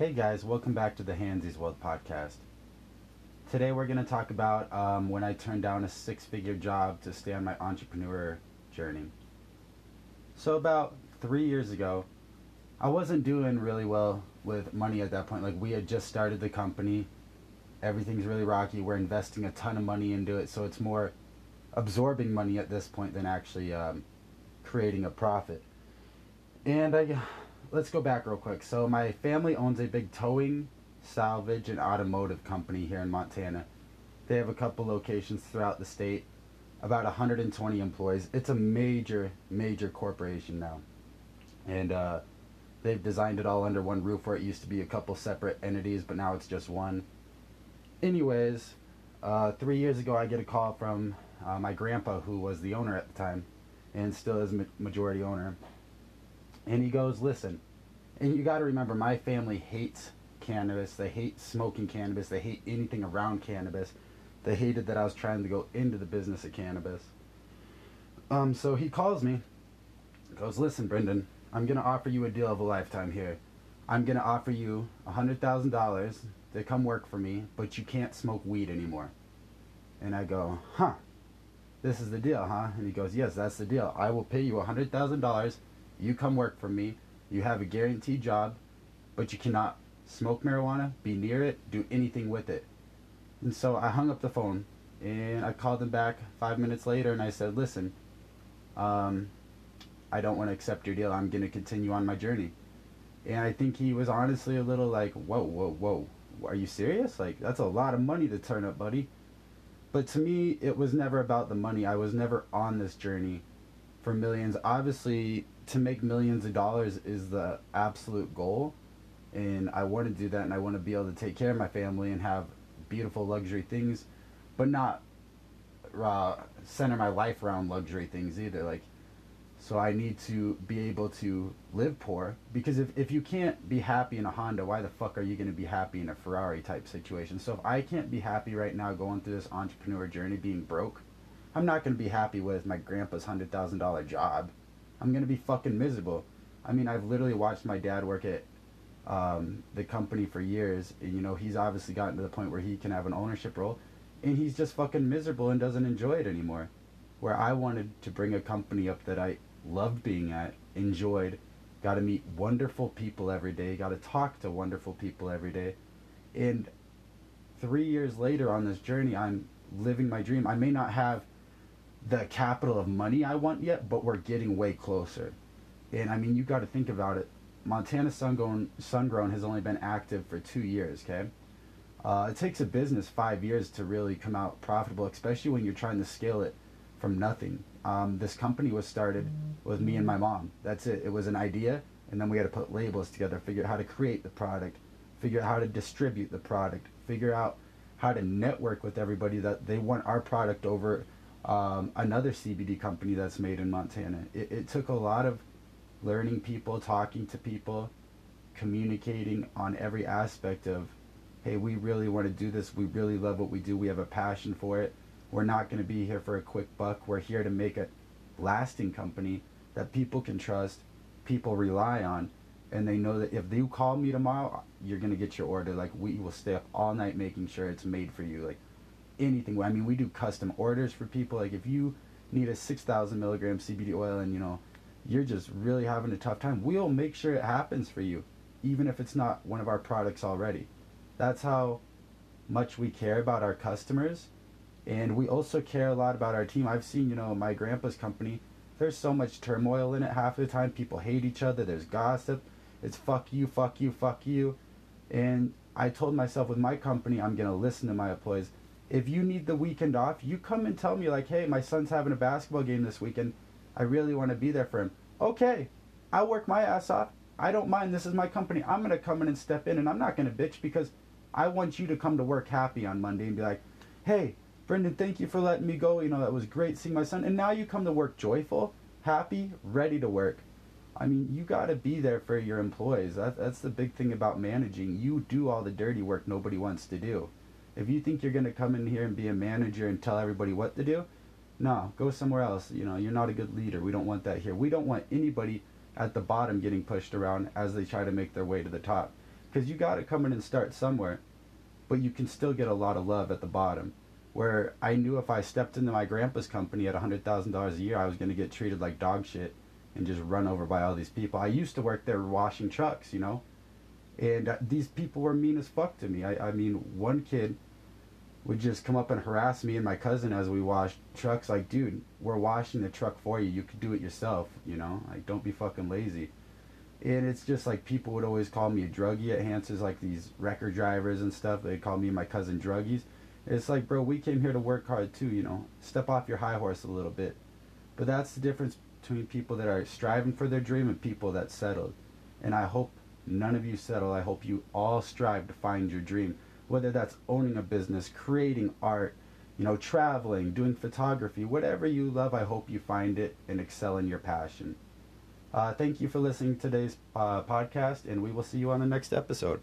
Hey guys, welcome back to the Handsies World podcast. Today we're going to talk about um, when I turned down a six figure job to stay on my entrepreneur journey. So, about three years ago, I wasn't doing really well with money at that point. Like, we had just started the company, everything's really rocky, we're investing a ton of money into it, so it's more absorbing money at this point than actually um, creating a profit. And I let's go back real quick. So my family owns a big towing, salvage, and automotive company here in Montana. They have a couple locations throughout the state, about 120 employees. It's a major, major corporation now, and uh, they've designed it all under one roof where it used to be a couple separate entities, but now it's just one. Anyways, uh, three years ago, I get a call from uh, my grandpa, who was the owner at the time, and still is ma- majority owner and he goes, listen, and you got to remember, my family hates cannabis. They hate smoking cannabis. They hate anything around cannabis. They hated that I was trying to go into the business of cannabis. Um, so he calls me, goes, listen, Brendan, I'm to offer you a deal of a lifetime here. I'm to offer you a $100,000 to come work for me, but you can't smoke weed anymore. And I go, huh, this is the deal, huh? And he goes, yes, that's the deal. I will pay you a $100,000 you come work for me. You have a guaranteed job, but you cannot smoke marijuana, be near it, do anything with it. And so I hung up the phone and I called them back five minutes later and I said, listen, um, I don't want to accept your deal. I'm going to continue on my journey. And I think he was honestly a little like, whoa, whoa, whoa. Are you serious? Like, that's a lot of money to turn up, buddy. But to me, it was never about the money. I was never on this journey for millions. Obviously, to make millions of dollars is the absolute goal. And I want to do that and I want to be able to take care of my family and have beautiful luxury things, but not uh, center my life around luxury things either. Like, so I need to be able to live poor because if, if you can't be happy in a Honda, why the fuck are you going to be happy in a Ferrari type situation? So if I can't be happy right now going through this entrepreneur journey being broke, I'm not going to be happy with my grandpa's $100,000 job. I'm gonna be fucking miserable. I mean, I've literally watched my dad work at um, the company for years. And, you know, he's obviously gotten to the point where he can have an ownership role, and he's just fucking miserable and doesn't enjoy it anymore. Where I wanted to bring a company up that I loved being at, enjoyed, got to meet wonderful people every day, got to talk to wonderful people every day, and three years later on this journey, I'm living my dream. I may not have the capital of money I want yet, but we're getting way closer. And I mean, you got to think about it. Montana Sungrown, Sungrown has only been active for two years, okay? Uh, it takes a business five years to really come out profitable, especially when you're trying to scale it from nothing. Um, this company was started with me and my mom. That's it. It was an idea, and then we had to put labels together, figure out how to create the product, figure out how to distribute the product, figure out how to network with everybody that they want our product over um, another CBD company that's made in Montana. It, it took a lot of learning people, talking to people, communicating on every aspect of, hey, we really want to do this. We really love what we do. We have a passion for it. We're not going to be here for a quick buck. We're here to make a lasting company that people can trust, people rely on, and they know that if you call me tomorrow, you're going to get your order. Like, we will stay up all night making sure it's made for you. Like, anything. I mean, we do custom orders for people. Like if you need a 6,000 milligram CBD oil and you know you're just really having a tough time, we'll make sure it happens for you, even if it's not one of our products already. That's how much we care about our customers, and we also care a lot about our team. I've seen, you know, my grandpa's company. There's so much turmoil in it. Half the time, people hate each other. There's gossip. It's fuck you, fuck you, fuck you. And I told myself with my company, I'm gonna listen to my employees if you need the weekend off, you come and tell me like, hey, my son's having a basketball game this weekend. I really want to be there for him. Okay, I'll work my ass off. I don't mind. This is my company. I'm gonna come in and step in, and I'm not gonna bitch because I want you to come to work happy on Monday and be like, hey, Brendan, thank you for letting me go. You know that was great seeing my son, and now you come to work joyful, happy, ready to work. I mean, you got to be there for your employees. That, that's the big thing about managing. You do all the dirty work nobody wants to do. If you think you're going to come in here and be a manager and tell everybody what to do, no, go somewhere else. You know, you're not a good leader. We don't want that here. We don't want anybody at the bottom getting pushed around as they try to make their way to the top. because you got to come in and start somewhere, but you can still get a lot of love at the bottom. Where I knew if I stepped into my grandpa's company at hundred thousand dollars a year, I was going to get treated like dog shit and just run over by all these people. I used to work there washing trucks, you know, and uh, these people were mean as fuck to me. I, I mean, one kid would just come up and harass me and my cousin as we washed trucks. Like, dude, we're washing the truck for you. You could do it yourself, you know. Like, don't be fucking lazy. And it's just like people would always call me a druggie at Hans's, like these wrecker drivers and stuff. They call me and my cousin druggies. It's like, bro, we came here to work hard too, you know. Step off your high horse a little bit. But that's the difference between people that are striving for their dream and people that settled. And I hope none of you settle. I hope you all strive to find your dream, whether that's owning a business, creating art, you know, traveling, doing photography, whatever you love. I hope you find it and excel in your passion. Uh, thank you for listening to today's uh, podcast, and we will see you on the next episode.